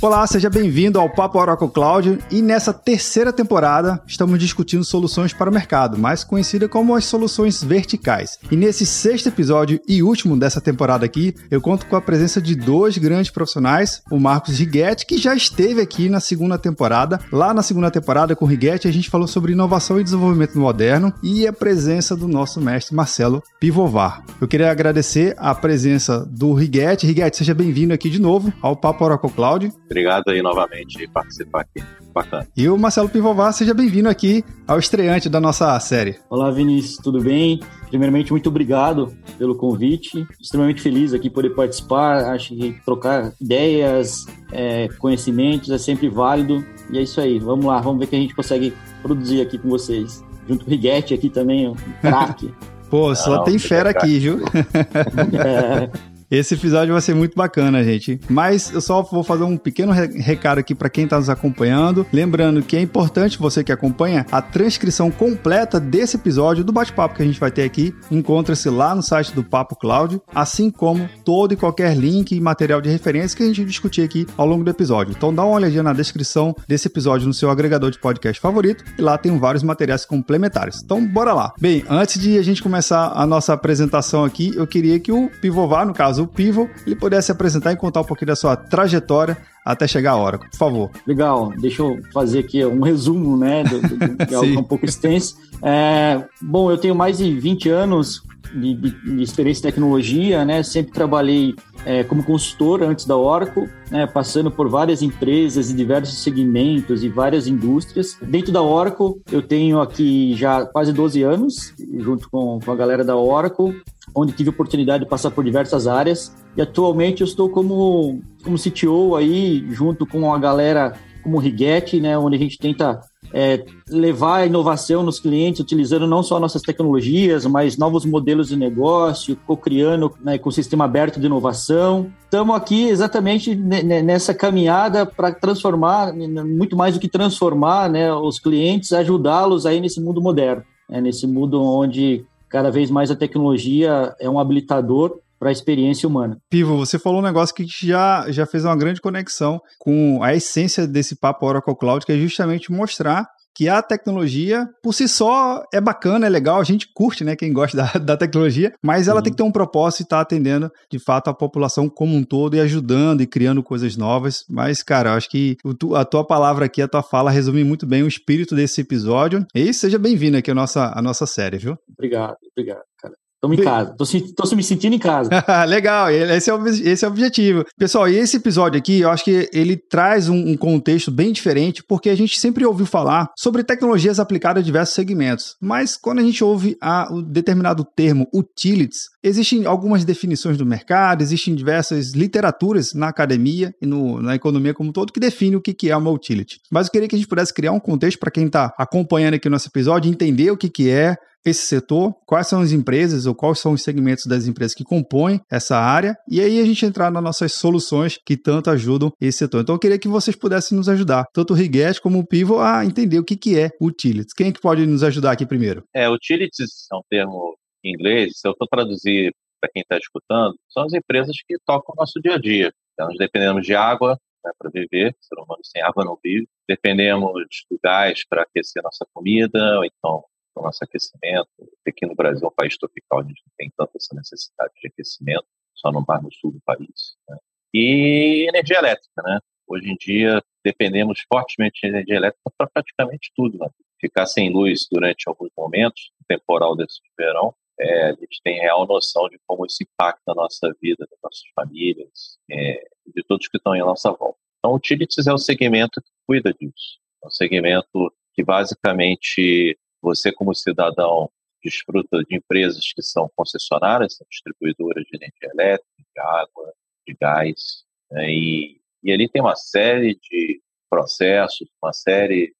Olá, seja bem-vindo ao Papo Oracle Cloud e nessa terceira temporada estamos discutindo soluções para o mercado, mais conhecida como as soluções verticais. E nesse sexto episódio e último dessa temporada aqui, eu conto com a presença de dois grandes profissionais, o Marcos Righetti, que já esteve aqui na segunda temporada. Lá na segunda temporada com o Righetti a gente falou sobre inovação e desenvolvimento moderno e a presença do nosso mestre Marcelo Pivovar. Eu queria agradecer a presença do Righetti. Righetti, seja bem-vindo aqui de novo ao Papo Oracle Cloud. Obrigado aí novamente por participar aqui. Bacana. E o Marcelo Pivovar, seja bem-vindo aqui ao estreante da nossa série. Olá, Vinícius, tudo bem? Primeiramente, muito obrigado pelo convite. Extremamente feliz aqui poder participar. Acho que trocar ideias, é, conhecimentos é sempre válido. E é isso aí. Vamos lá, vamos ver o que a gente consegue produzir aqui com vocês. Junto com o Riguete aqui também, um craque. Pô, só Não, tem fera aqui, viu? é. Esse episódio vai ser muito bacana, gente. Mas eu só vou fazer um pequeno recado aqui para quem está nos acompanhando. Lembrando que é importante você que acompanha a transcrição completa desse episódio do bate-papo que a gente vai ter aqui. Encontra-se lá no site do Papo Cloud, assim como todo e qualquer link e material de referência que a gente discutir aqui ao longo do episódio. Então dá uma olhadinha na descrição desse episódio no seu agregador de podcast favorito e lá tem vários materiais complementares. Então bora lá. Bem, antes de a gente começar a nossa apresentação aqui, eu queria que o Pivovar, no caso o Pivo, ele pudesse apresentar e contar um pouquinho da sua trajetória até chegar a hora, por favor. Legal, deixa eu fazer aqui um resumo, né, do, do, algo é um pouco extenso. É, bom, eu tenho mais de 20 anos de, de, de experiência em tecnologia, né, sempre trabalhei é, como consultor antes da Oracle, né, passando por várias empresas e diversos segmentos e várias indústrias. Dentro da Oracle, eu tenho aqui já quase 12 anos, junto com, com a galera da Oracle, onde tive oportunidade de passar por diversas áreas. E atualmente eu estou como, como CTO aí, junto com a galera como Rigetti, né, onde a gente tenta é, levar a inovação nos clientes, utilizando não só nossas tecnologias, mas novos modelos de negócio, co-criando né, ecossistema aberto de inovação. Estamos aqui exatamente nessa caminhada para transformar, muito mais do que transformar né, os clientes, ajudá-los aí nesse mundo moderno, né, nesse mundo onde cada vez mais a tecnologia é um habilitador para a experiência humana. Pivo, você falou um negócio que já, já fez uma grande conexão com a essência desse papo Oracle Cloud, que é justamente mostrar que a tecnologia, por si só, é bacana, é legal, a gente curte, né, quem gosta da, da tecnologia, mas ela uhum. tem que ter um propósito e estar tá atendendo, de fato, a população como um todo e ajudando e criando coisas novas. Mas, cara, acho que a tua palavra aqui, a tua fala, resume muito bem o espírito desse episódio. E seja bem-vindo aqui à nossa, à nossa série, viu? Obrigado, obrigado, cara. Estamos em casa. Tô, me sentindo em casa. Legal, esse é, o, esse é o objetivo. Pessoal, e esse episódio aqui, eu acho que ele traz um, um, contexto bem diferente, porque a gente sempre ouviu falar sobre tecnologias aplicadas a diversos segmentos. Mas quando a gente ouve a, o determinado termo utilities, existem algumas definições do mercado, existem diversas literaturas na academia e no, na economia como um todo que definem o que, que é uma utility. Mas eu queria que a gente pudesse criar um contexto para quem está acompanhando aqui o nosso episódio, entender o que, que é, esse setor, quais são as empresas ou quais são os segmentos das empresas que compõem essa área, e aí a gente entrar nas nossas soluções que tanto ajudam esse setor. Então eu queria que vocês pudessem nos ajudar, tanto o Riguet como o Pivo, a entender o que, que é utilities. Quem é que pode nos ajudar aqui primeiro? É, utilities é um termo em inglês, se eu for traduzir para quem está escutando, são as empresas que tocam o nosso dia a dia. Então, nós dependemos de água né, para viver, o ser humano sem água não vive. Dependemos do gás para aquecer nossa comida, ou então o nosso aquecimento. Aqui no Brasil é um país tropical, a gente não tem tanta essa necessidade de aquecimento, só no mar no sul do país. Né? E energia elétrica, né? Hoje em dia dependemos fortemente de energia elétrica para praticamente tudo. Né? Ficar sem luz durante alguns momentos, temporal desse verão, é, a gente tem real noção de como isso impacta a nossa vida, das nossas famílias, é, de todos que estão em nossa volta. Então, o Utilities é o segmento que cuida disso. É um segmento que basicamente você, como cidadão, desfruta de empresas que são concessionárias, são distribuidoras de energia elétrica, de água, de gás, né? e, e ali tem uma série de processos, uma série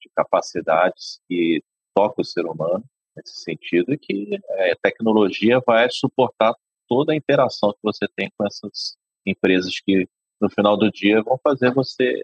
de capacidades que tocam o ser humano nesse sentido e que é, a tecnologia vai suportar toda a interação que você tem com essas empresas que no final do dia vão fazer você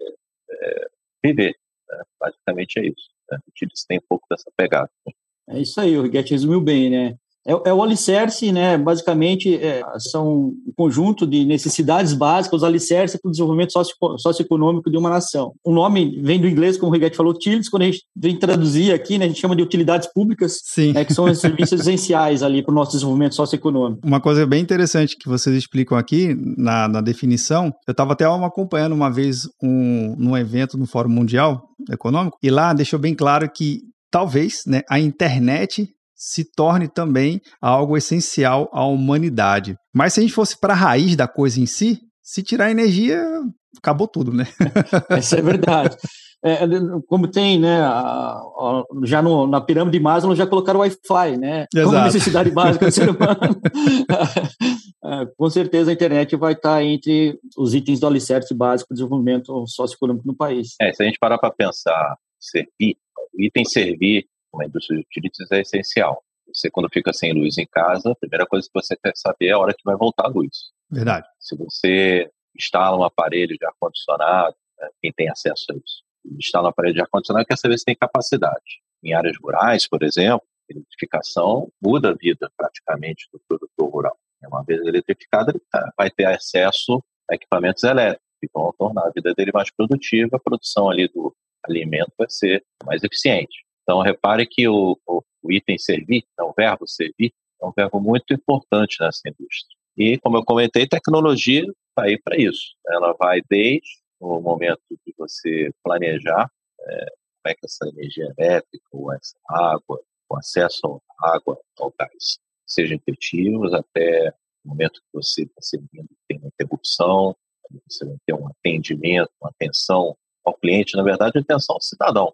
é, viver. Né? Basicamente é isso. Né? O tem um pouco dessa pegada. Né? É isso aí, o Riguete resumiu bem, né? É, é, o alicerce, né? Basicamente, é, são um conjunto de necessidades básicas, os alicerces para o desenvolvimento socio, socioeconômico de uma nação. O nome vem do inglês, como o Rigetti falou, utilities, quando a gente vem traduzir aqui, né, a gente chama de utilidades públicas, né, que são os serviços essenciais ali para o nosso desenvolvimento socioeconômico. Uma coisa bem interessante que vocês explicam aqui na, na definição, eu estava até acompanhando uma vez um, num evento no Fórum Mundial Econômico, e lá deixou bem claro que talvez né, a internet se torne também algo essencial à humanidade. Mas se a gente fosse para a raiz da coisa em si, se tirar energia, acabou tudo, né? Isso é verdade. É, como tem, né, a, a, já no, na pirâmide de Maslow já colocaram Wi-Fi, né, Exato. como necessidade básica do ser humano. é, com certeza a internet vai estar entre os itens do alicerce básico do desenvolvimento socioeconômico no país. É, se a gente parar para pensar, servir, o item servir uma indústria de utilities é essencial. Você, quando fica sem luz em casa, a primeira coisa que você quer saber é a hora que vai voltar a luz. Verdade. Se você instala um aparelho de ar-condicionado, né, quem tem acesso a isso, instala um aparelho de ar-condicionado, quer saber se tem capacidade. Em áreas rurais, por exemplo, a eletrificação muda a vida praticamente do produtor rural. Uma vez eletrificado, ele tá, vai ter acesso a equipamentos elétricos que vão tornar a vida dele mais produtiva, a produção ali do alimento vai ser mais eficiente. Então, repare que o, o, o item servir, é o verbo servir, é um verbo muito importante nessa indústria. E, como eu comentei, tecnologia está aí para isso. Ela vai desde o momento de você planejar é, como é que essa energia elétrica, ou essa água, o acesso à água, ao gás, sejam efetivos até o momento que você está servindo, tem uma interrupção, você vai ter um atendimento, uma atenção ao cliente, na verdade, atenção ao cidadão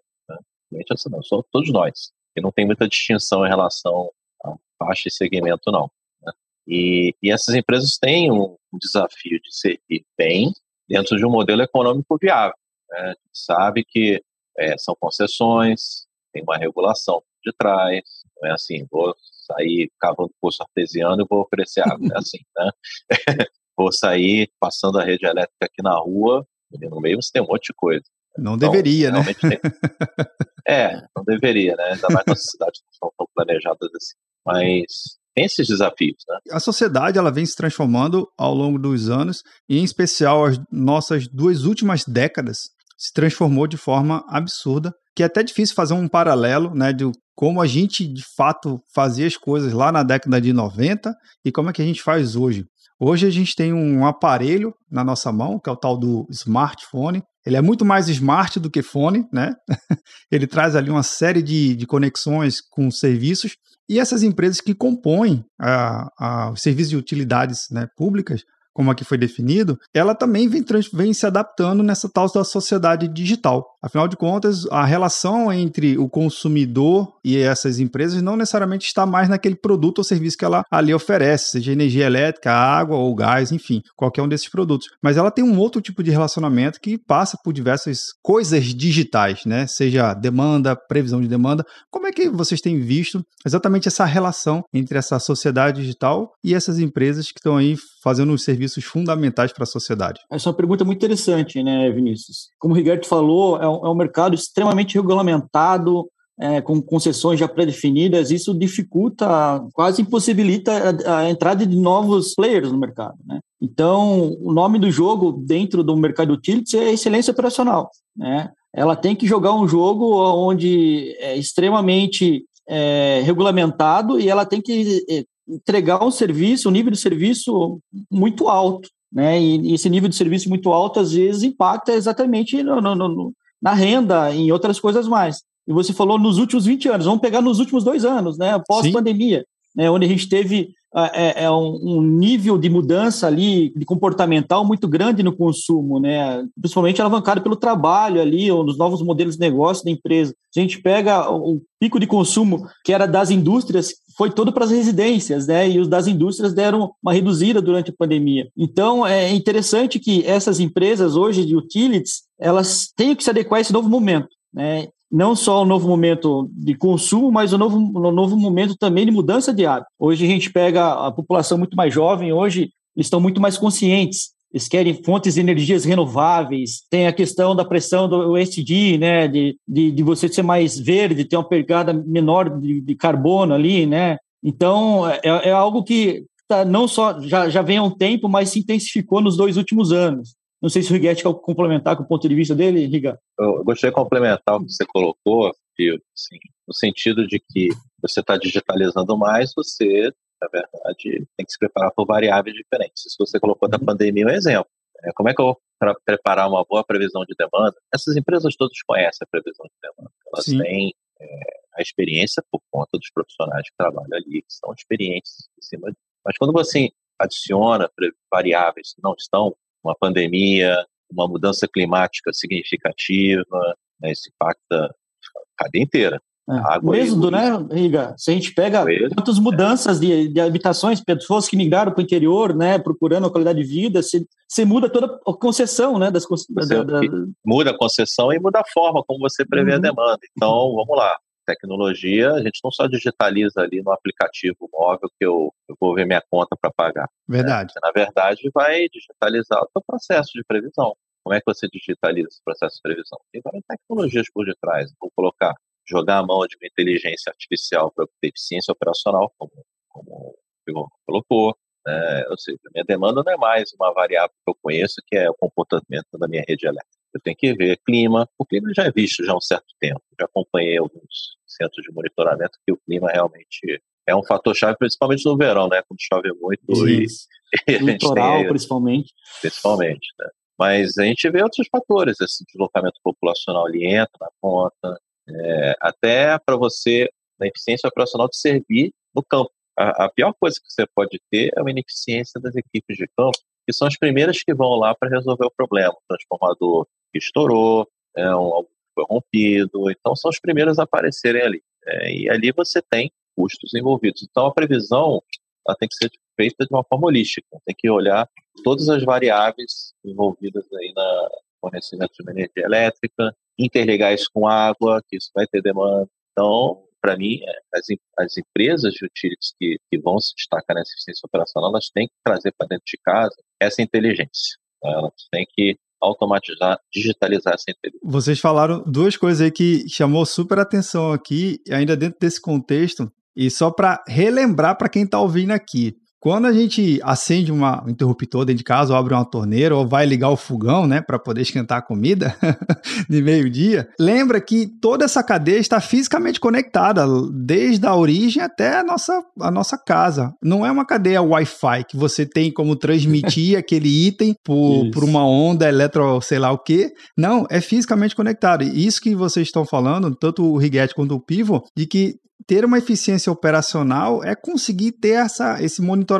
cliente assim, não, são todos nós. E não tem muita distinção em relação a faixa e segmento, não. Né? E, e, essas empresas têm um, um, desafio de servir bem dentro de um modelo econômico viável. Né? A gente sabe que é, são concessões, tem uma regulação de trás, não é assim, vou sair cavando poço artesiano e vou oferecer água, não é assim, né? vou sair passando a rede elétrica aqui na rua, e no meio você tem um monte de coisa. Não então, deveria, né? Tem... é, não deveria, né? Ainda mais nas cidades que não estão planejadas assim. Mas tem esses desafios, né? A sociedade ela vem se transformando ao longo dos anos, e em especial as nossas duas últimas décadas se transformou de forma absurda, que é até difícil fazer um paralelo, né, de como a gente de fato fazia as coisas lá na década de 90 e como é que a gente faz hoje. Hoje a gente tem um aparelho na nossa mão, que é o tal do smartphone. Ele é muito mais smart do que fone, né? Ele traz ali uma série de, de conexões com serviços. E essas empresas que compõem a, a, os serviços de utilidades né, públicas como aqui foi definido, ela também vem, vem se adaptando nessa tal da sociedade digital. Afinal de contas, a relação entre o consumidor e essas empresas não necessariamente está mais naquele produto ou serviço que ela ali oferece, seja energia elétrica, água ou gás, enfim, qualquer um desses produtos. Mas ela tem um outro tipo de relacionamento que passa por diversas coisas digitais, né? Seja demanda, previsão de demanda. Como é que vocês têm visto exatamente essa relação entre essa sociedade digital e essas empresas que estão aí fazendo os serviços fundamentais para a sociedade? Essa é uma pergunta muito interessante, né, Vinícius? Como o Rigoberto falou, é um, é um mercado extremamente regulamentado, é, com concessões já pré-definidas, isso dificulta, quase impossibilita a, a, entrada de novos players no mercado. Né? Então, o nome do jogo dentro do mercado utilities é excelência operacional. Né? Ela tem que jogar um jogo onde é extremamente é, regulamentado e ela tem que é, entregar um serviço, um nível de serviço muito alto. Né? E esse nível de serviço muito alto, às vezes, impacta exatamente no, no, no, na renda, em outras coisas mais. E você falou nos últimos 20 anos, vamos pegar nos últimos dois anos, né? pós-pandemia, né? onde a gente teve é, é um, um, nível de mudança ali, de comportamental muito grande no consumo, né? principalmente alavancado pelo trabalho ali, ou nos novos modelos de negócio da empresa. A gente pega o pico de consumo que era das indústrias, foi todo para as residências, né? E os das indústrias deram uma reduzida durante a pandemia. Então, é interessante que essas empresas hoje de utilities, elas tenham que se adequar a esse novo momento, né? Não só o novo momento de consumo, mas o novo, o novo momento também de mudança de hábito. Hoje a gente pega a população muito mais jovem, hoje eles estão muito mais conscientes. Eles querem fontes de energias renováveis, tem a questão da pressão do ESG, né, de, de, de você ser mais verde, ter uma pegada menor de, de carbono ali, né, Então, é, é algo que tá, não só já, já vem há um tempo, mas se intensificou nos dois últimos anos. Não sei se o Riguete quer complementar com o ponto de vista dele, Riga. Eu gostaria de complementar o que você colocou, Fio, assim, no sentido de que você está digitalizando mais, você, na verdade, tem que se preparar por variáveis diferentes. Se você colocou da uhum. pandemia, é um exemplo. É, como é que eu vou preparar uma boa previsão de demanda? Essas empresas todas conhecem a previsão de demanda. Elas Sim. têm é, a experiência por conta dos profissionais que trabalham ali, que são experientes em cima de... Mas quando você adiciona variáveis que não estão uma pandemia, uma mudança climática significativa, né, isso impacta a cadeia inteira. É. Mesmo, né, Riga? Se a gente pega quantas mudanças de, de habitações, pessoas que migraram para o interior, né, procurando a qualidade de vida, você, você muda toda a concessão, né, das da, da... muda a concessão e muda a forma como você prevê uhum. a demanda. Então, vamos lá tecnologia, a gente não só digitaliza ali no aplicativo móvel que eu, eu vou ver minha conta para pagar. Né? Verdade. Né? Você, na verdade, vai digitalizar o seu processo de previsão. Como é que você digitaliza esse processo de previsão? Tem várias tecnologias por detrás. Vou colocar, jogar a mão de uma inteligência artificial para ter eficiência operacional, como, como o colocou. Né? Ou seja, minha demanda não é mais uma variável que eu conheço, que é o comportamento da minha rede elétrica. Eu tenho que ver clima. O clima já é visto já há um certo tempo. Já acompanhei alguns centros de monitoramento que o clima realmente é um fator chave, principalmente no verão, né? Quando chove muito e, e litoral, tem, principalmente. Principalmente, né? Mas a gente vê outros fatores, esse deslocamento populacional ali entra na conta, é, até para você, na eficiência operacional, de servir no campo. A, a, pior coisa que você pode ter é a ineficiência das equipes de campo, que são as primeiras que vão lá para resolver o problema. O transformador que estourou, é, um, foi rompido, então são os primeiros a aparecerem ali. É, e ali você tem custos envolvidos. Então a previsão ela tem que ser feita de uma forma holística, tem que olhar todas as variáveis envolvidas aí na fornecimento de energia elétrica, interligar isso com água, que isso vai ter demanda. Então, para mim, é, as, as empresas de utilities que, que vão se destacar nessa eficiência operacional, elas têm que trazer para dentro de casa essa inteligência. Né? Elas têm que automatizar, digitalizar essa inteligência. Vocês falaram duas coisas aí que chamou super atenção aqui, ainda dentro desse contexto, e só para relembrar para quem está ouvindo aqui. Quando a gente acende uma, um interruptor dentro de casa, ou abre uma torneira, ou vai ligar o fogão, né, para poder esquentar a comida de meio-dia, lembra que toda essa cadeia está fisicamente conectada, desde a origem até a nossa, a nossa casa. Não é uma cadeia Wi-Fi que você tem como transmitir aquele item por, por uma onda eletro, sei lá o quê. Não, é fisicamente conectado. E isso que vocês estão falando, tanto o Rigetti quanto o Pivo, de que ter uma eficiência operacional é conseguir ter essa, esse monitoramento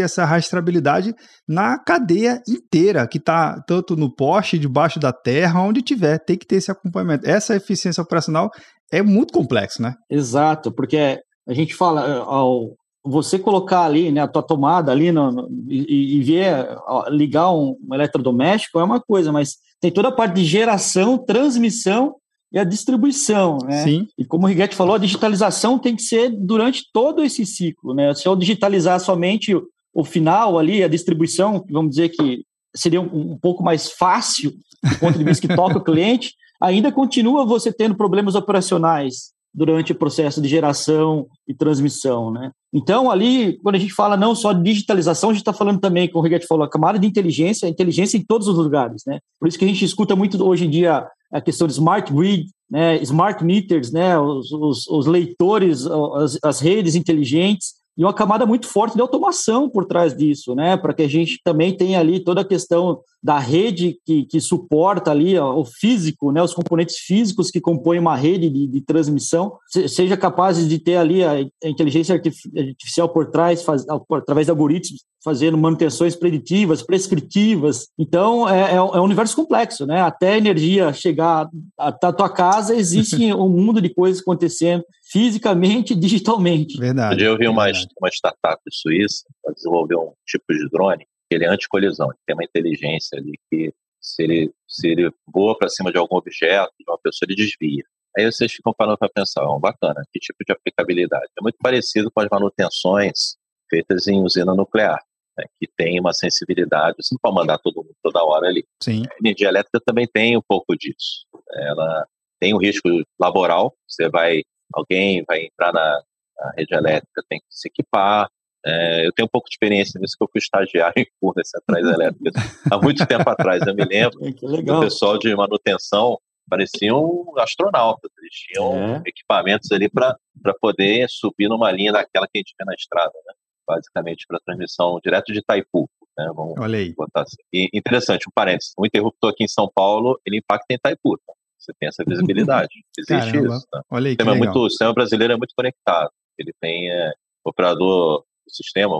e essa rastreabilidade na cadeia inteira, que está tanto no poste, debaixo da terra, onde tiver, tem que ter esse acompanhamento. Essa eficiência operacional é muito complexo, né? Exato, porque a gente fala, eh, ao você colocar ali né, a tua tomada ali no, no, e, e, ver, ligar um, um eletrodoméstico é uma coisa, mas tem toda a parte de geração, transmissão e a distribuição, né? Sim. E como o Riguetti falou, a digitalização tem que ser durante todo esse ciclo, né? Se eu digitalizar somente o final ali, a distribuição, vamos dizer que seria um, um pouco mais fácil do ponto de vista que toca o cliente, ainda continua você tendo problemas operacionais durante o processo de geração e transmissão, né? Então, ali, quando a gente fala não só de digitalização, a gente está falando também, como o Riguetti falou, a camada de inteligência, a inteligência em todos os lugares, né? Por isso que a gente escuta muito hoje em dia a questão de smart grid, né, smart meters, né, os, os, os leitores, as, as, redes inteligentes, e uma camada muito forte de automação por trás disso, né, para que a gente também tenha ali toda a questão da rede que, que suporta ali ó, o físico, né, os componentes físicos que compõem uma rede de, de transmissão, se, seja capazes de ter ali a, a inteligência artificial por trás, faz, através de algoritmos, fazendo manutenções preditivas, prescritivas. Então, é, é, é, um universo complexo, né? Até a energia chegar à tua casa, existe um mundo de coisas acontecendo fisicamente e digitalmente. Verdade. Eu vi uma, uma startup suíça para desenvolver um tipo de drone ele é anticolisão, ele tem uma inteligência ali que se ele, se ele voa para cima de algum objeto, de uma pessoa, ele desvia. Aí vocês ficam falando para pensar, oh, bacana, que tipo de aplicabilidade? É muito parecido com as manutenções feitas em usina nuclear né, que tem uma sensibilidade, você não pode mandar todo mundo toda hora ali. Sim. A energia elétrica também tem um pouco disso. Ela tem um risco laboral, você vai, alguém vai entrar na, a rede elétrica tem que se equipar. É, eu tenho um pouco de experiência nisso, que eu fui estagiário em Furnas Centrais Elétricas há muito tempo atrás. Eu me lembro do pessoal de manutenção pareciam astronautas, eles tinham é. equipamentos ali para poder subir numa linha daquela que a gente vê na estrada, né? basicamente para transmissão direto de Itaipu. Né? Vamos Olha aí. botar assim. E, interessante, um parênteses, um interruptor aqui em São Paulo, ele impacta em Itaipu. Tá? Você tem essa visibilidade. Existe Caramba. isso. Tá? Olha aí, o, sistema é muito, o sistema brasileiro é muito conectado. Ele tem é, operador do sistema,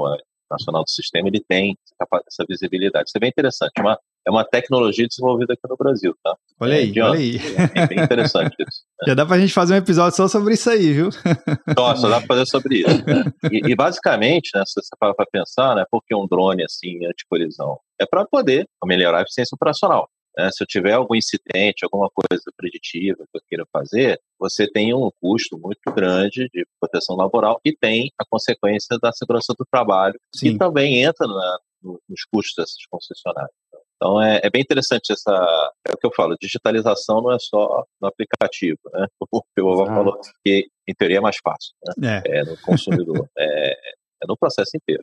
nacional do sistema, ele tem essa visibilidade. Isso é bem interessante. Uma, é uma tecnologia desenvolvida aqui no Brasil, tá? Olha é, aí, olha aí. É bem interessante isso. Né? Já dá pra gente fazer um episódio só sobre isso aí, viu? Nossa, dá pra fazer sobre isso. E, e basicamente, né, se você para pra pensar, né, por que um drone assim, anticolisão? É para poder melhorar a eficiência operacional. Né? Se eu tiver algum incidente, alguma coisa preditiva que eu queira fazer, você tem um custo muito grande de proteção laboral e tem a consequência da segurança do trabalho, Sim. que também entra na, nos custos dessas concessionárias. Então é, é, bem interessante essa. É o que eu falo, digitalização não é só no aplicativo, né? O Piova ah. falou que em teoria é mais fácil, né? É, é no consumidor, é, é no processo inteiro.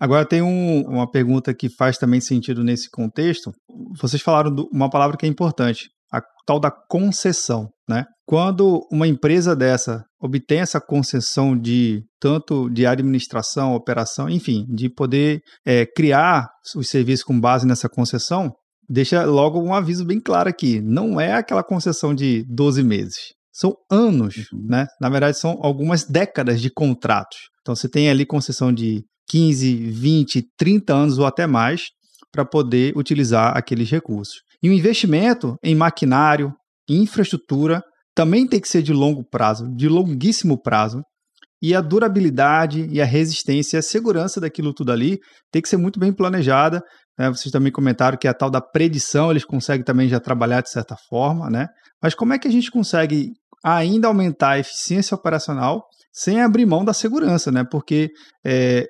Agora tem um, uma pergunta que faz também sentido nesse contexto. Vocês falaram do, uma palavra que é importante, a tal da concessão, né? Quando uma empresa dessa obtém essa concessão de tanto de administração, operação, enfim, de poder é, criar os serviços com base nessa concessão, deixa logo um aviso bem claro aqui. Não é aquela concessão de 12 meses. São anos, uhum. né? Na verdade, são algumas décadas de contratos. Então, você tem ali concessão de 15, 20, 30 anos ou até mais para poder utilizar aqueles recursos. E o investimento em maquinário, em infraestrutura, também tem que ser de longo prazo, de longuíssimo prazo. E a durabilidade e a resistência e a segurança daquilo tudo ali tem que ser muito bem planejada. Né? Vocês também comentaram que a tal da predição eles conseguem também já trabalhar de certa forma, né? Mas como é que a gente consegue ainda aumentar a eficiência operacional sem abrir mão da segurança, né? Porque é,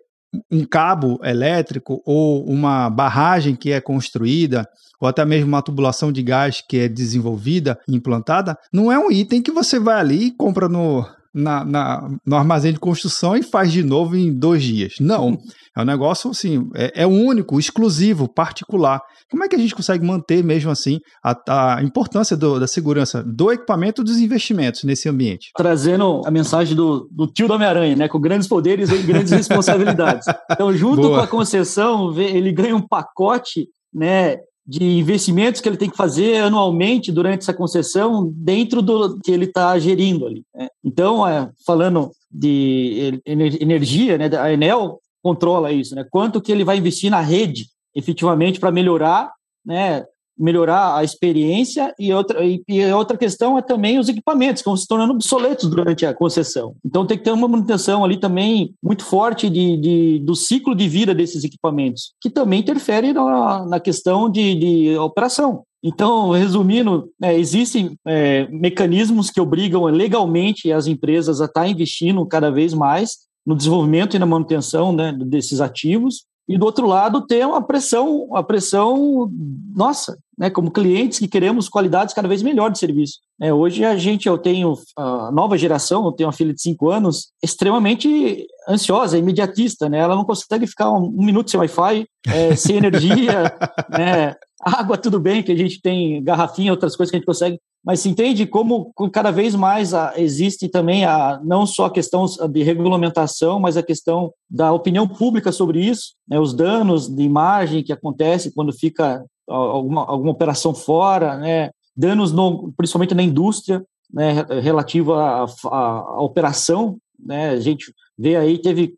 um cabo elétrico ou uma barragem que é construída, ou até mesmo uma tubulação de gás que é desenvolvida implantada, não é um item que você vai ali e compra no, na, na, no armazém de construção e faz de novo em dois dias. Não. É um negócio assim, é, é único, exclusivo, particular. Como é que a gente consegue manter mesmo assim a, a importância do, da segurança do equipamento e dos investimentos nesse ambiente? Trazendo a mensagem do, do tio do Homem-Aranha, né? Com grandes poderes e grandes responsabilidades. Então, junto Boa. com a concessão, ele ganha um pacote né, de investimentos que ele tem que fazer anualmente durante essa concessão dentro do que ele está gerindo ali. Né? Então, é, falando de energia, né, a Enel controla isso, né? Quanto que ele vai investir na rede, efetivamente, para melhorar, né, melhorar a experiência e outra, e outra questão é também os equipamentos, que vão se tornando obsoletos durante a concessão. Então tem que ter uma manutenção ali também muito forte de, de do ciclo de vida desses equipamentos, que também interfere na, na questão de, de operação. Então, resumindo, é, existem é, mecanismos que obrigam legalmente as empresas a estar tá investindo cada vez mais no desenvolvimento e na manutenção né, desses ativos, e do outro lado ter uma pressão, uma pressão nossa, né, como clientes que queremos qualidades cada vez melhor de serviço. É, hoje a gente, eu tenho a nova geração, eu tenho uma filha de 5 anos, extremamente ansiosa, imediatista, né? Ela não consegue ficar um, um minuto sem Wi-Fi, é, sem energia, né? Água, tudo bem, que a gente tem garrafinha, outras coisas que a gente consegue, mas se entende como cada vez mais a, existe também a, não só a questão de regulamentação, mas a questão da opinião pública sobre isso, né, os danos de imagem que acontece quando fica alguma, alguma operação fora, né, danos no, principalmente na indústria, né, relativo à, à, operação, né, a gente vê aí, teve,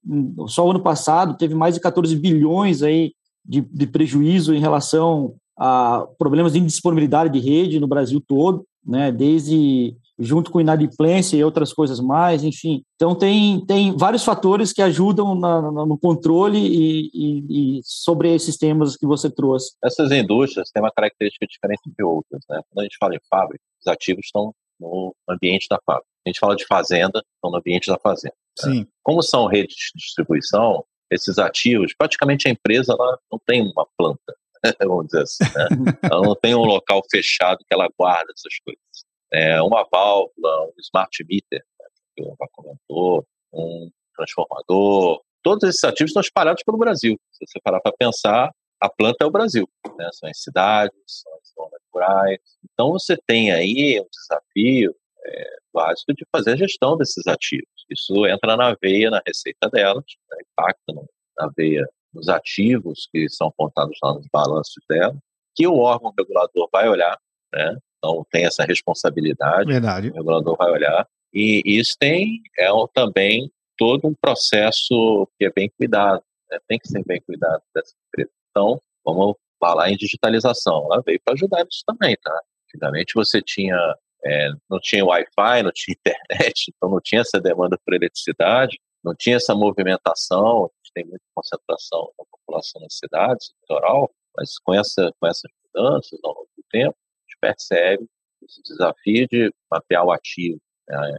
só ano passado, teve mais de 14 bilhões aí de, de prejuízo em relação a problemas de indisponibilidade de rede no Brasil todo, né, desde junto com inadimplência e outras coisas mais, enfim. Então tem, tem vários fatores que ajudam na, no controle e, e, e, sobre esses temas que você trouxe. Essas indústrias têm uma característica diferente de outras, né? Quando a gente fala em fábrica, os ativos estão no ambiente da fábrica. A gente fala de fazenda, estão no ambiente da fazenda. Né? Sim. Como são redes de distribuição, esses ativos, praticamente a empresa ela não tem uma planta, vamos dizer assim. Né? ela não tem um local fechado que ela guarda essas coisas. É uma válvula, um smart meter, né, que o Rafa comentou, um transformador. Todos esses ativos estão espalhados pelo Brasil. Se você parar para pensar, a planta é o Brasil. Né? São as cidades, são as zonas rurais. Então você tem aí um desafio é, básico de fazer a gestão desses ativos. Isso entra na veia, na receita delas, né? impacta na veia nos ativos que são apontados lá nos balanços dela, que o órgão regulador vai olhar, né? Então tem essa responsabilidade. Verdade. O regulador vai olhar. E isso tem é também todo um processo que é bem cuidado, né? tem que ser bem cuidado dessa empresa. Então, vamos falar em digitalização. Ela veio para ajudar nisso também, tá? Antigamente você tinha é, não tinha Wi-Fi, não tinha internet, então não tinha essa demanda por eletricidade, não tinha essa movimentação, a gente tem muita concentração da população nas cidades, litoral, mas com, essa, com essas mudanças ao longo do tempo, percebe esse desafio de mapear o ativo né,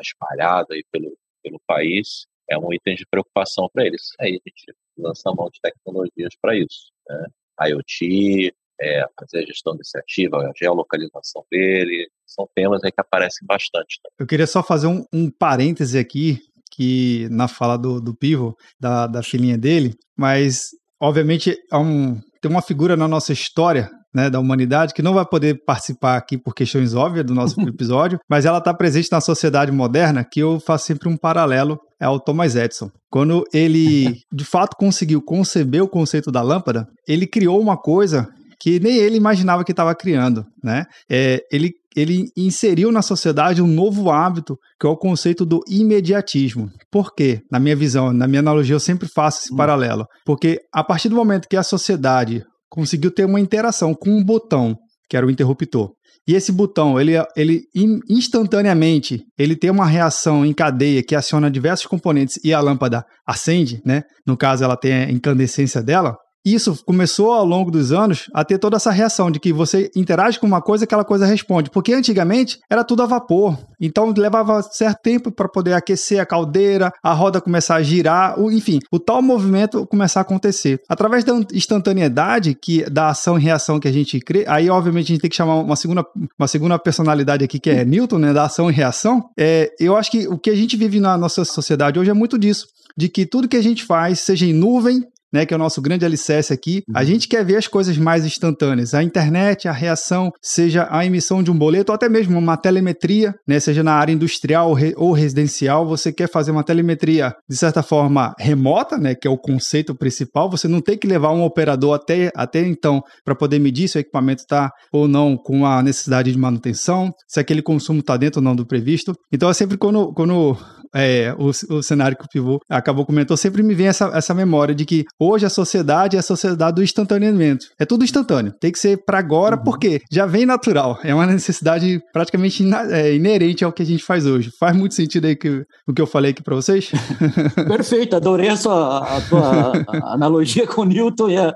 espalhado aí pelo, pelo país é um item de preocupação para eles. Aí a gente lança mão de tecnologias para isso. Né? IoT, é, fazer a gestão desse ativo, a geolocalização dele, são temas aí que aparecem bastante. Né? Eu queria só fazer um, um parêntese aqui, que na fala do, do Pivo, da, da filhinha dele, mas obviamente um, tem uma figura na nossa história né, da humanidade, que não vai poder participar aqui por questões óbvias do nosso episódio, mas ela está presente na sociedade moderna, que eu faço sempre um paralelo é o Thomas Edison. Quando ele, de fato, conseguiu conceber o conceito da lâmpada, ele criou uma coisa que nem ele imaginava que estava criando, né? É, ele, ele inseriu na sociedade um novo hábito, que é o conceito do imediatismo. Por quê? Na minha visão, na minha analogia, eu sempre faço esse hum. paralelo. Porque a partir do momento que a sociedade conseguiu ter uma interação com um botão, que era o interruptor, e esse botão, ele, ele instantaneamente, ele tem uma reação em cadeia que aciona diversos componentes e a lâmpada acende, né? No caso, ela tem a incandescência dela isso começou ao longo dos anos a ter toda essa reação de que você interage com uma coisa aquela coisa responde. Porque antigamente era tudo a vapor. Então levava certo tempo para poder aquecer a caldeira, a roda começar a girar, enfim, o tal movimento começar a acontecer. Através da instantaneidade que da ação e reação que a gente crê, aí obviamente a gente tem que chamar uma segunda, uma segunda personalidade aqui que é Newton, né, da ação e reação. É, eu acho que o que a gente vive na nossa sociedade hoje é muito disso de que tudo que a gente faz, seja em nuvem, né, que é o nosso grande alicerce aqui, a uhum. gente quer ver as coisas mais instantâneas. A internet, a reação, seja a emissão de um boleto, ou até mesmo uma telemetria, né, seja na área industrial ou residencial, você quer fazer uma telemetria, de certa forma, remota, né, que é o conceito principal, você não tem que levar um operador até, até então para poder medir se o equipamento está ou não com a necessidade de manutenção, se aquele consumo está dentro ou não do previsto. Então, é sempre quando, quando é, o, o cenário que o Pivô acabou comentou, sempre me vem essa, essa memória de que hoje a sociedade é a sociedade do instantaneamento. É tudo instantâneo. Tem que ser para agora, uhum. porque já vem natural. É uma necessidade praticamente é, inerente ao que a gente faz hoje. Faz muito sentido aí que, o que eu falei aqui para vocês? Perfeito, adorei a, sua, a tua analogia com Newton e a,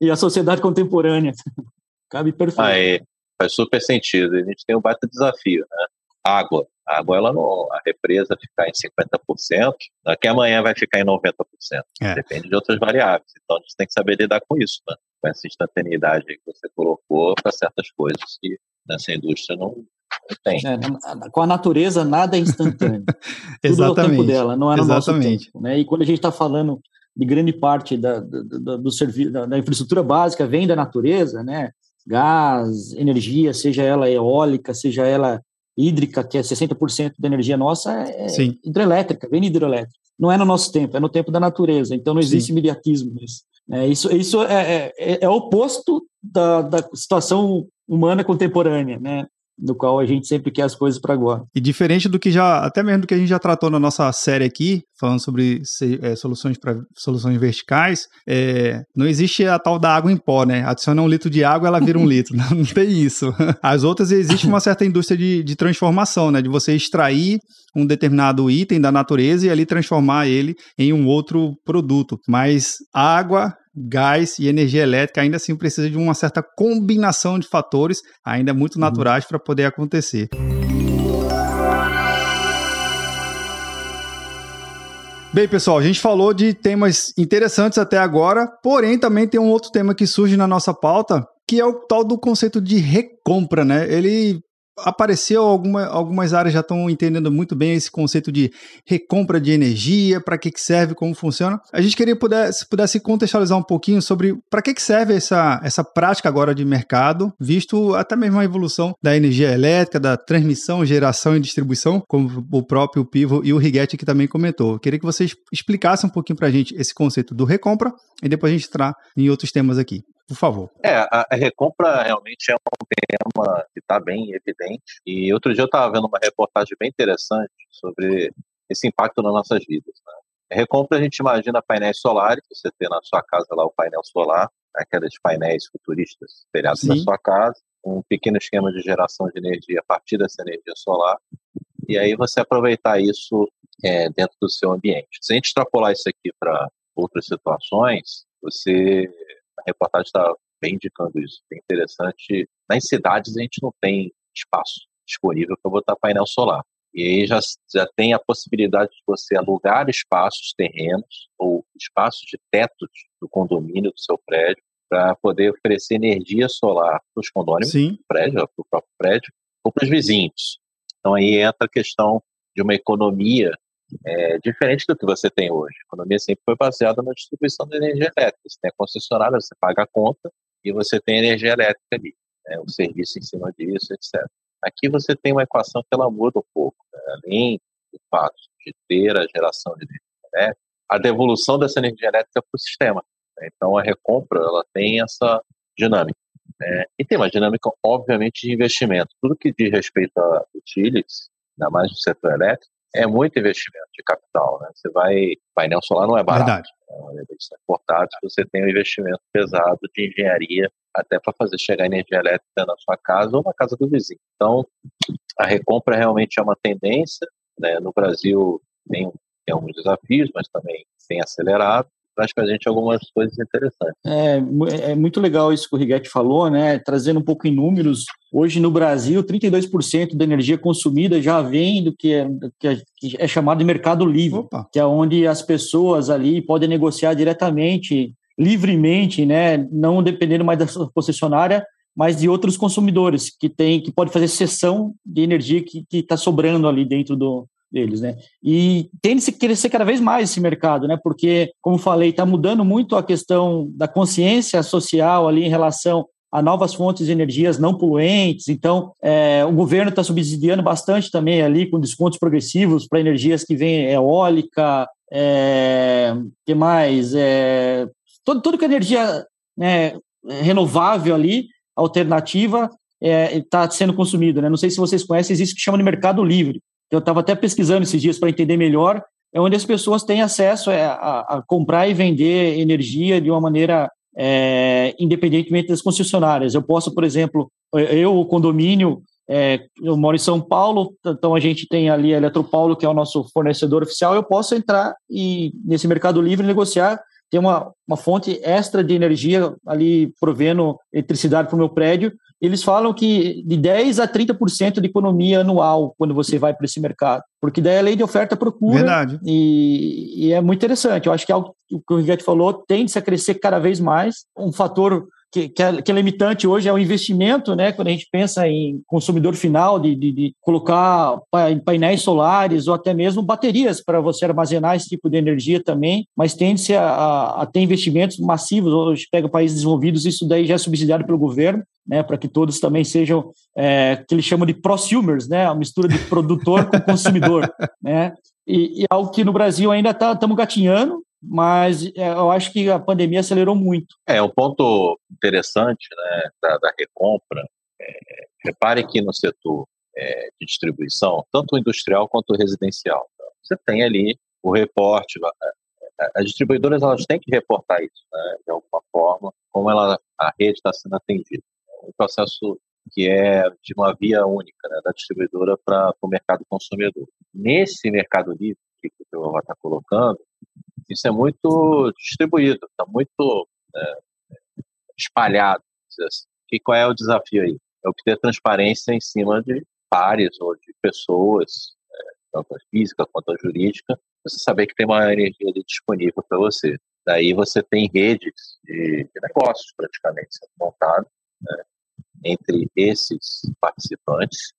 e a sociedade contemporânea. Cabe perfeito. Aí, faz super sentido. A gente tem um baita desafio, né? Água. A água, ela não, a represa ficar em 50%, daqui amanhã vai ficar em 90%. É. Depende de outras variáveis. Então a gente tem que saber lidar com isso, né? com essa instantaneidade que você colocou para certas coisas que nessa indústria não, não tem. É, com a natureza, nada é instantâneo. Tudo é o tempo dela, não é no Exatamente. nosso tempo. Né? E quando a gente está falando de grande parte da, da, do serviço, da, da, infraestrutura básica vem da natureza, né? Gás, energia, seja ela eólica, seja ela hídrica, que é 60% da energia nossa, é Sim. hidrelétrica, vem hidrelétrica. Não é no nosso tempo, é no tempo da natureza. Então não existe Sim. imediatismo nisso. É, isso isso é, é, é, oposto da, da situação humana contemporânea, né? Do qual a gente sempre quer as coisas para agora. E diferente do que já, até mesmo do que a gente já tratou na nossa série aqui, falando sobre é, soluções para soluções verticais, é, não existe a tal da água em pó, né? Adiciona um litro de água, ela vira um litro. Não, não tem isso. As outras existe uma certa indústria de, de transformação, né? De você extrair um determinado item da natureza e ali transformar ele em um outro produto. Mas água gás e energia elétrica ainda assim precisa de uma certa combinação de fatores ainda muito uhum. naturais uhum. para poder acontecer. Bem, pessoal, a gente falou de temas interessantes até agora, porém também tem um outro tema que surge na nossa pauta, que é o tal do conceito de recompra, né? Ele apareceu, alguma, algumas áreas já estão entendendo muito bem esse conceito de recompra de energia, para que, que serve, como funciona. A gente queria poder, se pudesse contextualizar um pouquinho sobre para que, que serve essa, essa prática agora de mercado, visto até mesmo a evolução da energia elétrica, da transmissão, geração e distribuição, como o próprio Pivo e o Righetti que também comentou. Eu queria que vocês explicassem um pouquinho para a gente esse conceito do recompra e depois a gente entrar em outros temas aqui por favor. É, a, a recompra realmente é um tema que está bem evidente. E outro dia eu estava vendo uma reportagem bem interessante sobre esse impacto nas nossas vidas. Né? A recompra a gente imagina painéis solares, você tem na sua casa lá o painel solar, aqueles painéis futuristas espelhados na sua casa, um pequeno esquema de geração de energia a partir dessa energia solar, e aí você aproveitar isso é, dentro do seu ambiente. Se a gente extrapolar isso aqui para outras situações, você a reportagem está bem indicando isso. É interessante. Nas cidades a gente não tem espaço disponível para botar painel solar. E aí já, já tem a possibilidade de você alugar espaços, terrenos ou espaços de tetos do condomínio do seu prédio para poder oferecer energia solar para os condôminos, do prédio, para o próprio prédio, ou para os vizinhos. Então aí entra a questão de uma economia é, diferente do que você tem hoje. A economia sempre foi baseada na distribuição de energia elétrica. Você tem a concessionária, você paga a conta e você tem energia elétrica ali, né, o serviço em cima disso, etc. Aqui você tem uma equação que ela muda um pouco. Né? Além do fato de ter a geração de energia elétrica, a devolução dessa energia elétrica para o sistema. Né? Então a recompra ela tem essa dinâmica. Né? E tem uma dinâmica, obviamente, de investimento. Tudo que diz respeito a utilities, ainda mais no setor elétrico, é muito investimento de capital, né? Você vai, painel solar não é barato. Verdade. Né? É portátil, você tem um investimento pesado de engenharia até para fazer chegar energia elétrica na sua casa ou na casa do vizinho. Então, a recompra realmente é uma tendência. Né? No Brasil tem, tem alguns desafios, mas também tem acelerado traz para a gente algumas coisas interessantes. É, é muito legal isso que o Righetti falou, né? Trazendo um pouco em números. Hoje no Brasil, 32% da energia consumida já vem do que é, que é, que é chamado de mercado livre, Opa. que é onde as pessoas ali podem negociar diretamente, livremente, né? Não dependendo mais da concessionária, mas de outros consumidores que tem, que pode fazer cessão de energia que está sobrando ali dentro do, deles, né? E tem que crescer cada vez mais esse mercado, né? Porque, como falei, está mudando muito a questão da consciência social ali em relação a novas fontes de energias não poluentes. Então, é, o governo está subsidiando bastante também ali com descontos progressivos para energias que vêm eólica, é, que mais? É, todo, tudo que é energia né, renovável ali, alternativa, está é, sendo consumido. Né? Não sei se vocês conhecem, existe o que chama de mercado livre eu estava até pesquisando esses dias para entender melhor, é onde as pessoas têm acesso a, a, a comprar e vender energia de uma maneira é, independentemente das concessionárias. Eu posso, por exemplo, eu, o condomínio, é, eu moro em São Paulo, então a gente tem ali a Eletropaulo, que é o nosso fornecedor oficial, eu posso entrar e nesse mercado livre negociar ter uma, uma fonte extra de energia ali provendo eletricidade para o meu prédio eles falam que de 10 a 30% de economia anual quando você vai para esse mercado. Porque daí é a lei de oferta procura. Verdade. E, e, é muito interessante. Eu acho que é algo que o Rigetti falou tende-se a crescer cada vez mais. Um fator que, que, é, que, é, limitante hoje é o investimento, né? Quando a gente pensa em consumidor final, de, de, de colocar painéis solares ou até mesmo baterias para você armazenar esse tipo de energia também, mas tende-se a, a, a, ter investimentos massivos. Hoje pega países desenvolvidos, isso daí já é subsidiado pelo governo, né? Para que todos também sejam é, que eles chamam de prosumers, né? A mistura de produtor com consumidor, né? E, e algo que no Brasil ainda estamos tá, gatinhando, mas é, eu acho que a pandemia acelerou muito. É, um ponto interessante né, da, da recompra, é, repare que no setor é, de distribuição, tanto industrial quanto residencial, tá? você tem ali o reporte, as distribuidoras elas têm que reportar isso, né, de alguma forma, como ela, a rede está sendo atendida. É um processo que é de uma via única né, da distribuidora para o mercado consumidor. Nesse mercado livre que o João está colocando, isso é muito distribuído, está muito é, espalhado. Assim. E qual é o desafio aí? É obter transparência em cima de pares ou de pessoas, é, tanto a física quanto a jurídica, você saber que tem uma energia ali disponível para você. Daí você tem redes de, de negócios praticamente sendo montadas né, entre esses participantes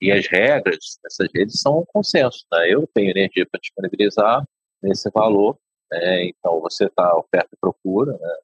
E as regras dessas redes são um consenso. Né? Eu tenho energia para disponibilizar nesse valor, né? então você está oferta e procura, né?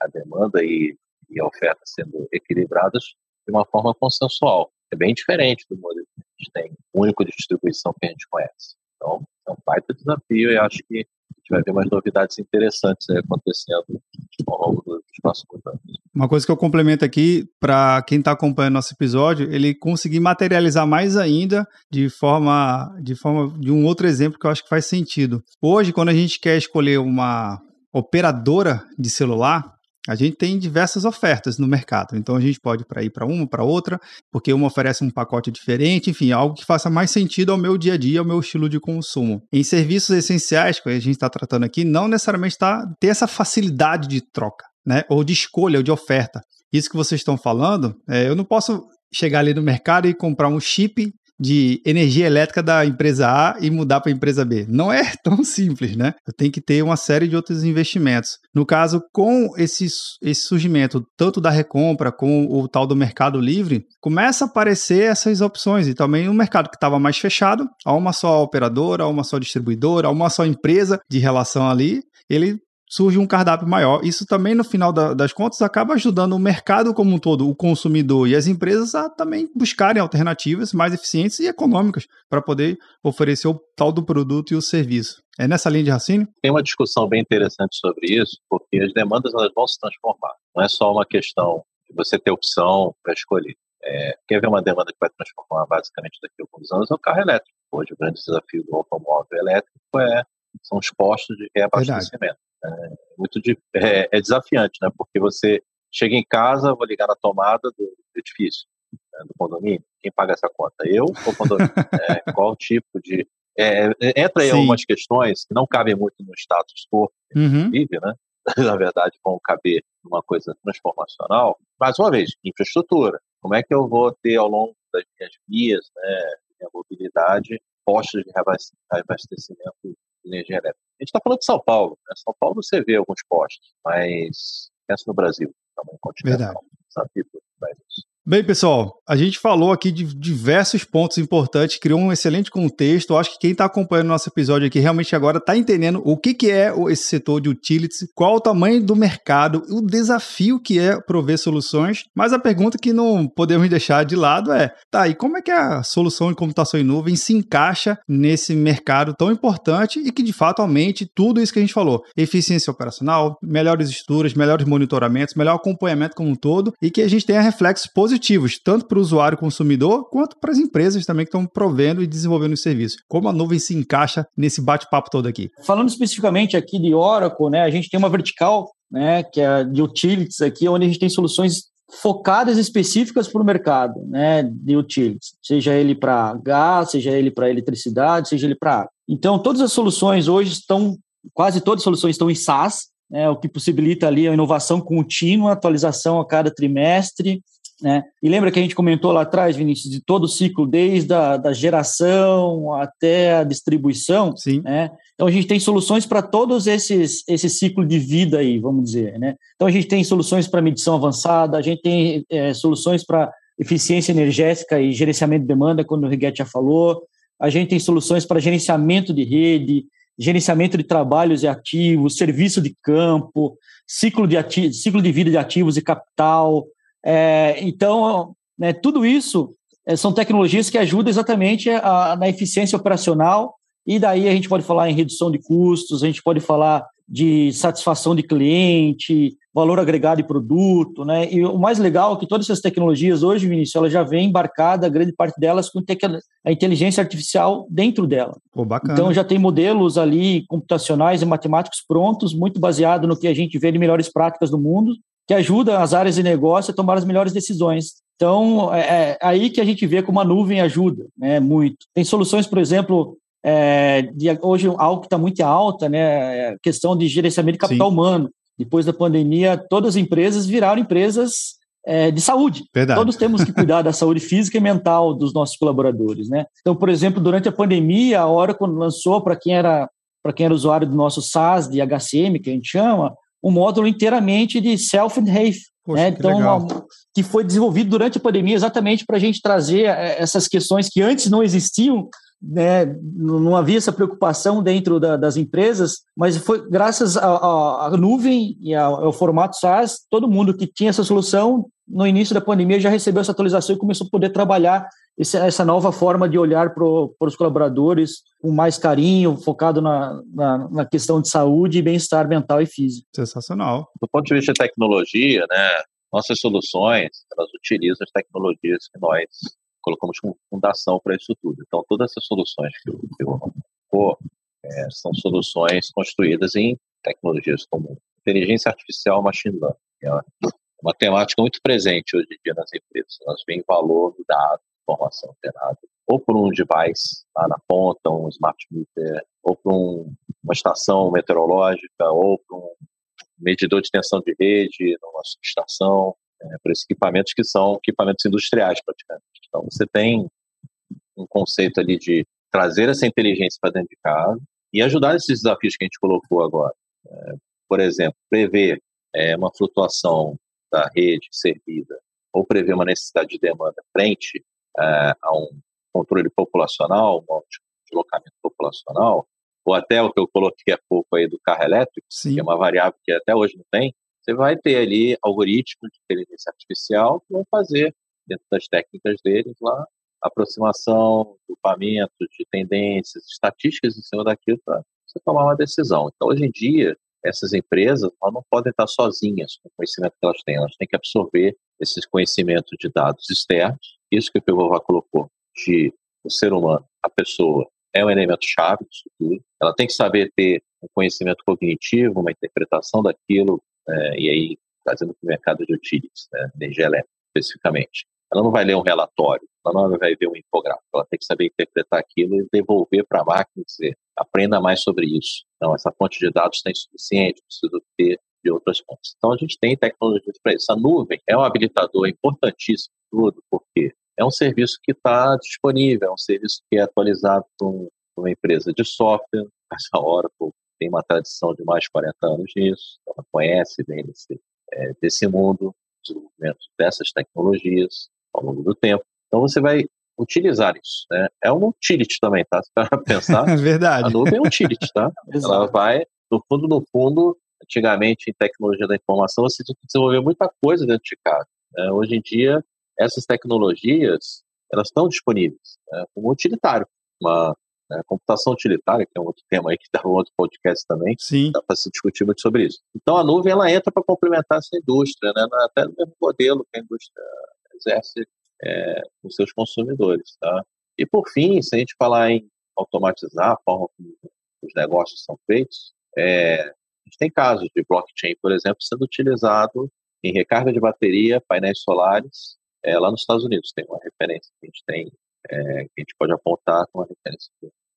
a demanda e, e a oferta sendo equilibradas de uma forma consensual. É bem diferente do modelo que a gente tem, único de distribuição que a gente conhece. Então, é um baita desafio e acho que vai ver mais novidades interessantes acontecendo ao longo dos próximos anos. Uma coisa que eu complemento aqui, para quem está acompanhando nosso episódio, ele conseguir materializar mais ainda de forma, de forma de um outro exemplo que eu acho que faz sentido. Hoje, quando a gente quer escolher uma operadora de celular, a gente tem diversas ofertas no mercado, então a gente pode ir para uma, para outra, porque uma oferece um pacote diferente, enfim, algo que faça mais sentido ao meu dia a dia, ao meu estilo de consumo. Em serviços essenciais, que a gente está tratando aqui, não necessariamente tá, ter essa facilidade de troca, né? Ou de escolha, ou de oferta. Isso que vocês estão falando, é, eu não posso chegar ali no mercado e comprar um chip de energia elétrica da empresa A e mudar para a empresa B. Não é tão simples, né? Eu tenho que ter uma série de outros investimentos. No caso, com esse, esse surgimento tanto da recompra com o tal do mercado livre, começa a aparecer essas opções e também o mercado que estava mais fechado, a uma só operadora, a uma só distribuidora, a uma só empresa de relação ali, ele surge um cardápio maior. Isso também, no final da, das contas, acaba ajudando o mercado como um todo, o consumidor e as empresas a também buscarem alternativas mais eficientes e econômicas para poder oferecer o tal do produto e o serviço. É nessa linha de raciocínio? Tem uma discussão bem interessante sobre isso, porque as demandas elas vão se transformar. Não é só uma questão de você ter opção para escolher. É, quer ver uma demanda que vai transformar basicamente daqui a alguns anos é o carro elétrico. Hoje o grande desafio do automóvel elétrico é, são os postos de reabastecimento. Verdade. É muito de, é, é, desafiante, né? Porque você chega em casa, vou ligar na tomada do edifício, né, do condomínio. Quem paga essa conta? Eu ou o condomínio? é, qual tipo de. É, é entra aí Sim. algumas questões que não cabem muito no status quo uhum. vive, né? Na verdade, vão caber numa coisa transformacional. Mais uma vez, infraestrutura. Como é que eu vou ter ao longo das minhas vias, né, minha mobilidade, postos de reabastecimento de energia elétrica? A gente está falando de São Paulo. Né? São Paulo você vê alguns postos, mas pensa no Brasil, tamanho continental. Verdade. Desafio para isso. Bem, pessoal, a gente falou aqui de diversos pontos importantes, criou um excelente contexto. Acho que quem está acompanhando nosso episódio aqui realmente agora está entendendo o que, que é esse setor de utilities, qual o tamanho do mercado, o desafio que é prover soluções. Mas a pergunta que não podemos deixar de lado é: tá, e como é que a solução de computação em nuvem se encaixa nesse mercado tão importante e que de fato aumente tudo isso que a gente falou? Eficiência operacional, melhores estruturas, melhores monitoramentos, melhor acompanhamento como um todo e que a gente tenha reflexos positivos positivos, tanto para o usuário consumidor, quanto para as empresas também que estão provendo e desenvolvendo os serviços. Como a nuvem se encaixa nesse bate-papo todo aqui? Falando especificamente aqui de Oracle, né, a gente tem uma vertical, né, que é de utilities aqui, onde a gente tem soluções focadas específicas para o mercado né, de utilities, seja ele para gás, seja ele para eletricidade, seja ele para água. Então, todas as soluções hoje estão, quase todas as soluções estão em SaaS, né, o que possibilita ali a inovação contínua, atualização a cada trimestre, né? E lembra que a gente comentou lá atrás, Vinícius, de todo o ciclo, desde a da geração até a distribuição. Sim. Né? Então a gente tem soluções para todos esses esse ciclo de vida aí, vamos dizer. Né? Então a gente tem soluções para medição avançada, a gente tem é, soluções para eficiência energética e gerenciamento de demanda, quando o Riguete já falou. A gente tem soluções para gerenciamento de rede, gerenciamento de trabalhos e ativos, serviço de campo, ciclo de, ati ciclo de vida de ativos e capital, é, então, né, tudo isso é, são tecnologias que ajudam exatamente a, na eficiência operacional, e daí a gente pode falar em redução de custos, a gente pode falar de satisfação de cliente, valor agregado de produto, né? E o mais legal é que todas essas tecnologias hoje, Vinícius, ela já vem embarcada, grande parte delas com a inteligência artificial dentro dela. Pô, então já tem modelos ali computacionais e matemáticos prontos, muito baseado no que a gente vê de melhores práticas do mundo, que ajuda as áreas de negócio a tomar as melhores decisões. Então, é, é aí que a gente vê como a nuvem ajuda, né, muito. Tem soluções, por exemplo, é, de, hoje algo que está muito alta, né, é questão de gerenciamento de capital Sim. humano. Depois da pandemia, todas as empresas viraram empresas é, de saúde. Verdade. Todos temos que cuidar da saúde física e mental dos nossos colaboradores, né? Então, por exemplo, durante a pandemia, a Oracle lançou para quem era para quem era usuário do nosso SaaS de HCM, que a gente chama, um módulo inteiramente de self and health, Poxa, né? que então, uma, que foi desenvolvido durante a pandemia exatamente para a gente trazer é, essas questões que antes não existiam né, não havia essa preocupação dentro da, das empresas, mas foi graças à nuvem e ao, ao, formato SaaS, todo mundo que tinha essa solução no início da pandemia já recebeu essa atualização e começou a poder trabalhar esse, essa nova forma de olhar para os colaboradores com mais carinho, focado na, na, na questão de saúde e bem-estar mental e físico. Sensacional. Do ponto de vista de tecnologia, né, nossas soluções, elas utilizam as tecnologias que nós colocamos como fundação para isso tudo. Então, todas essas soluções que o Silvio colocou é, são soluções construídas em tecnologias como inteligência artificial, machine learning. É uma temática muito presente hoje em dia nas empresas. Elas veem valor do dado, informação gerada, ou por um device lá na ponta, um smart meter, ou por um, uma estação meteorológica, ou por um medidor de tensão de rede numa subestação, é, para esses equipamentos que são equipamentos industriais praticamente. Então você tem um conceito ali de trazer essa inteligência para dentro de casa e ajudar esses desafios que a gente colocou agora. É, por exemplo, prever é, uma flutuação da rede servida ou prever uma necessidade de demanda frente é, a um controle populacional, um deslocamento populacional, ou até o que eu coloquei há pouco aí do carro elétrico, Sim. que é uma variável que até hoje não tem, você vai ter ali algoritmos de inteligência artificial que vão fazer, dentro das técnicas deles lá, aproximação, grupamento de tendências, estatísticas em cima daquilo para você tomar uma decisão. Então, hoje em dia, essas empresas não podem estar sozinhas com o conhecimento que elas têm, elas têm que absorver esses conhecimentos de dados externos. Isso que o Pivová colocou, de o ser humano, a pessoa, é um elemento chave disso tudo. Ela tem que saber ter um conhecimento cognitivo, uma interpretação daquilo, é, e aí trazendo para o mercado de utilities, né, energia elétrica especificamente. Ela não vai ler um relatório, ela não vai ver um infográfico, ela tem que saber interpretar aquilo e devolver para a máquina e dizer, aprenda mais sobre isso. Não, essa fonte de dados tem suficiente, preciso ter de outras fontes. Então a gente tem tecnologias para isso. A nuvem é um habilitador importantíssimo tudo, porque é um serviço que está disponível, é um serviço que é atualizado por uma empresa de software, essa Oracle tem uma tradição de mais de 40 anos nisso, ela conhece bem desse, é, desse mundo, desenvolvimento dessas tecnologias ao longo do tempo. Então você vai utilizar isso. Né? É um utility também, tá? Se para pensar, é verdade. a nuvem é um utility, tá? ela vai, no fundo, no fundo, antigamente em tecnologia da informação você tinha que desenvolver muita coisa dentro de casa. Né? Hoje em dia, essas tecnologias elas estão disponíveis né? como utilitário. Uma né? Computação utilitária, que é um outro tema aí que dá um outro podcast também, Sim. dá para se discutir muito sobre isso. Então a nuvem ela entra para complementar essa indústria, né? até no mesmo modelo que a indústria exerce é, com seus consumidores. Tá? E por fim, se a gente falar em automatizar a forma como os negócios são feitos, é, a gente tem casos de blockchain, por exemplo, sendo utilizado em recarga de bateria, painéis solares, é, lá nos Estados Unidos. Tem uma referência que a gente tem, é, que a gente pode apontar com uma referência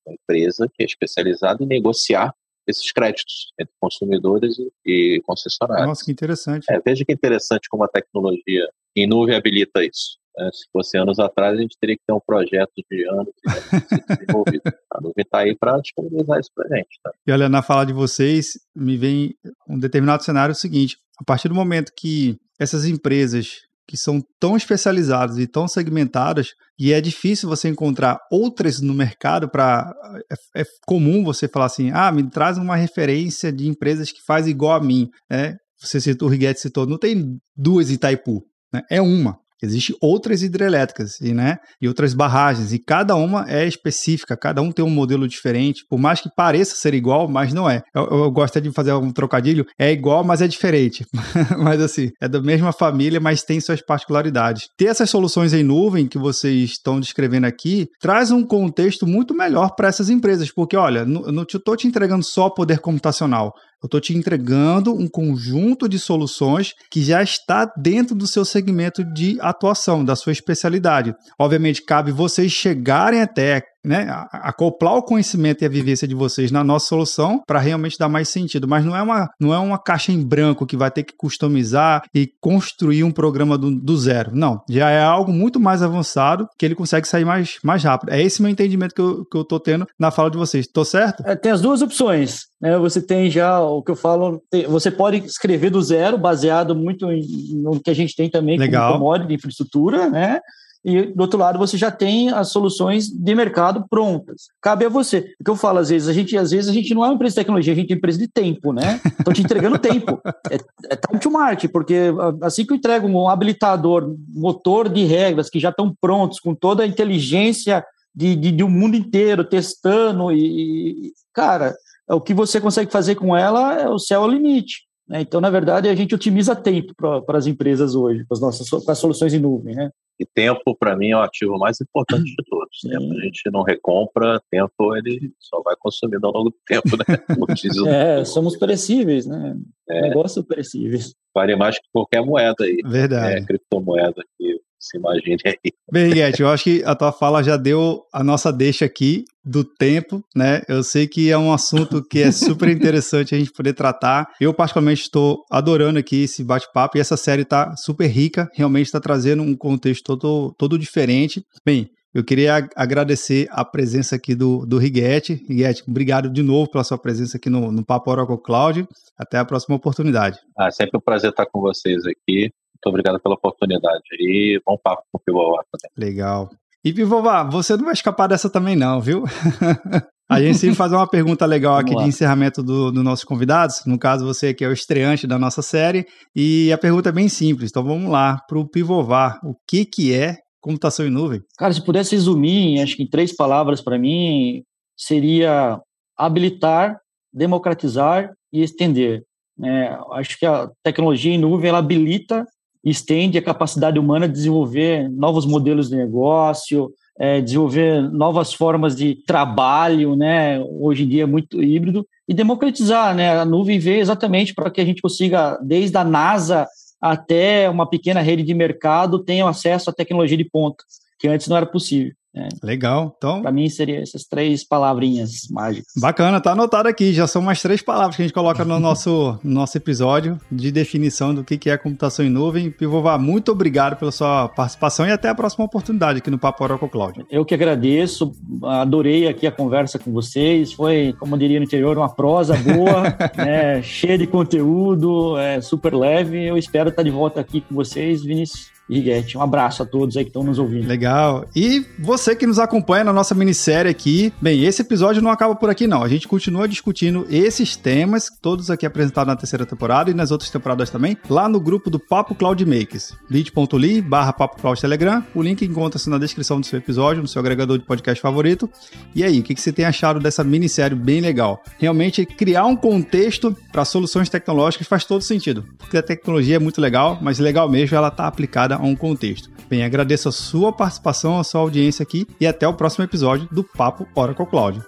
uma empresa que é especializada em negociar esses créditos entre consumidores e, concessionários. Nossa, que interessante. É, veja que interessante como a tecnologia em nuvem habilita isso. Né? Se fosse anos atrás, a gente teria que ter um projeto de anos de desenvolvido. a nuvem está aí para disponibilizar isso para a gente. Tá? E olha, na fala de vocês, me vem um determinado cenário seguinte: a partir do momento que essas empresas que são tão especializadas e tão segmentadas e é difícil você encontrar outras no mercado para é, é, comum você falar assim ah me traz uma referência de empresas que faz igual a mim né você citou o Rigetti citou não tem duas Itaipu né? é uma Existem outras hidrelétricas e, né, e outras barragens, e cada uma é específica, cada um tem um modelo diferente, por mais que pareça ser igual, mas não é. Eu, eu gosto de fazer um trocadilho, é igual, mas é diferente. mas assim, é da mesma família, mas tem suas particularidades. Ter essas soluções em nuvem que vocês estão descrevendo aqui traz um contexto muito melhor para essas empresas, porque olha, não estou te entregando só poder computacional, eu estou te entregando um conjunto de soluções que já está dentro do seu segmento de atuação, da sua especialidade. Obviamente, cabe vocês chegarem até né, acoplar o conhecimento e a vivência de vocês na nossa solução para realmente dar mais sentido. Mas não é, uma, não é uma caixa em branco que vai ter que customizar e construir um programa do, do zero. Não, já é algo muito mais avançado que ele consegue sair mais, mais rápido. É esse meu entendimento que eu, que eu tô tendo na fala de vocês. Tô certo? É, tem as duas opções. Né? Você tem já o que eu falo, você pode escrever do zero, baseado muito em, no que a gente tem também Legal. como commodity de infraestrutura, né? E do outro lado você já tem as soluções de mercado prontas. Cabe a você. O que eu falo às vezes, a gente às vezes a gente não é uma empresa de tecnologia, a gente é uma empresa de tempo, né? Estou te entregando tempo. É, é time to market, porque assim que eu entrego um habilitador, motor de regras que já estão prontos, com toda a inteligência de, de, de um mundo inteiro testando e, e cara, o que você consegue fazer com ela é o céu ao limite. Né? Então, na verdade, a gente otimiza tempo para as empresas hoje, para as nossas para as soluções em nuvem. Né? E tempo, para mim, é o ativo mais importante de todos. Tempo a gente não recompra, tempo ele só vai consumindo ao longo do tempo, né? é, somos perecíveis, né? É. Negócio perecíveis. Vale mais que qualquer moeda aí. Verdade. É, criptomoeda que se imagine aí. Bem, Guete, eu acho que a tua fala já deu a nossa deixa aqui do tempo, né? Eu sei que é um assunto que é super interessante a gente poder tratar. Eu, particularmente, estou adorando aqui esse bate-papo e essa série está super rica, realmente está trazendo um contexto todo, todo diferente. Bem, eu queria agradecer a presença aqui do, do Riguete. Riguete, obrigado de novo pela sua presença aqui no, no Papo Oracle Cloud. Até a próxima oportunidade. Ah, sempre um prazer estar com vocês aqui. Muito obrigado pela oportunidade e bom papo com o Pivová também. Legal. E Pivová, você não vai escapar dessa também não, viu? A gente sempre faz uma pergunta legal aqui de encerramento dos do nossos convidados. No caso, você que é o estreante da nossa série. E a pergunta é bem simples. Então vamos lá para o Pivovar. O que, que é computação em nuvem? Cara, se pudesse resumir, acho que em três palavras para mim, seria habilitar, democratizar e estender. É, acho que a tecnologia em nuvem ela habilita estende a capacidade humana de desenvolver novos modelos de negócio, é, desenvolver novas formas de trabalho, né? Hoje em dia é muito híbrido e democratizar, né? A nuvem veio exatamente para que a gente consiga, desde a NASA até uma pequena rede de mercado, tenha acesso à tecnologia de ponta, que antes não era possível. É. Legal. Então, para mim seria essas três palavrinhas mágicas. Bacana, tá anotado aqui. Já são mais três palavras que a gente coloca no nosso, nosso episódio de definição do que é computação em nuvem. Pivová, muito obrigado pela sua participação e até a próxima oportunidade aqui no Papo Oracle Cloud. Eu que agradeço, adorei aqui a conversa com vocês. Foi, como eu diria no interior, uma prosa boa, né, cheia de conteúdo, é, super leve. Eu espero estar de volta aqui com vocês, Vinícius. Riguete. Um abraço a todos aí que estão nos ouvindo. Legal. E você que nos acompanha na nossa minissérie aqui, bem, esse episódio não acaba por aqui não. A gente continua discutindo esses temas, todos aqui apresentados na terceira temporada e nas outras temporadas também, lá no grupo do Papo Cloud Makers, bit.ly barra Papo Cloud Telegram. O link encontra-se na descrição do seu episódio, no seu agregador de podcast favorito. E aí, o que você tem achado dessa minissérie bem legal? Realmente, criar um contexto para soluções tecnológicas faz todo sentido, porque a tecnologia é muito legal, mas legal mesmo ela está aplicada a um contexto. Bem, agradeço a sua participação, a sua audiência aqui e até o próximo episódio do Papo Oracle Cloud.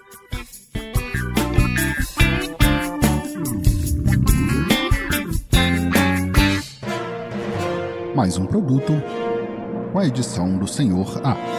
Mais um produto com a edição do Senhor A.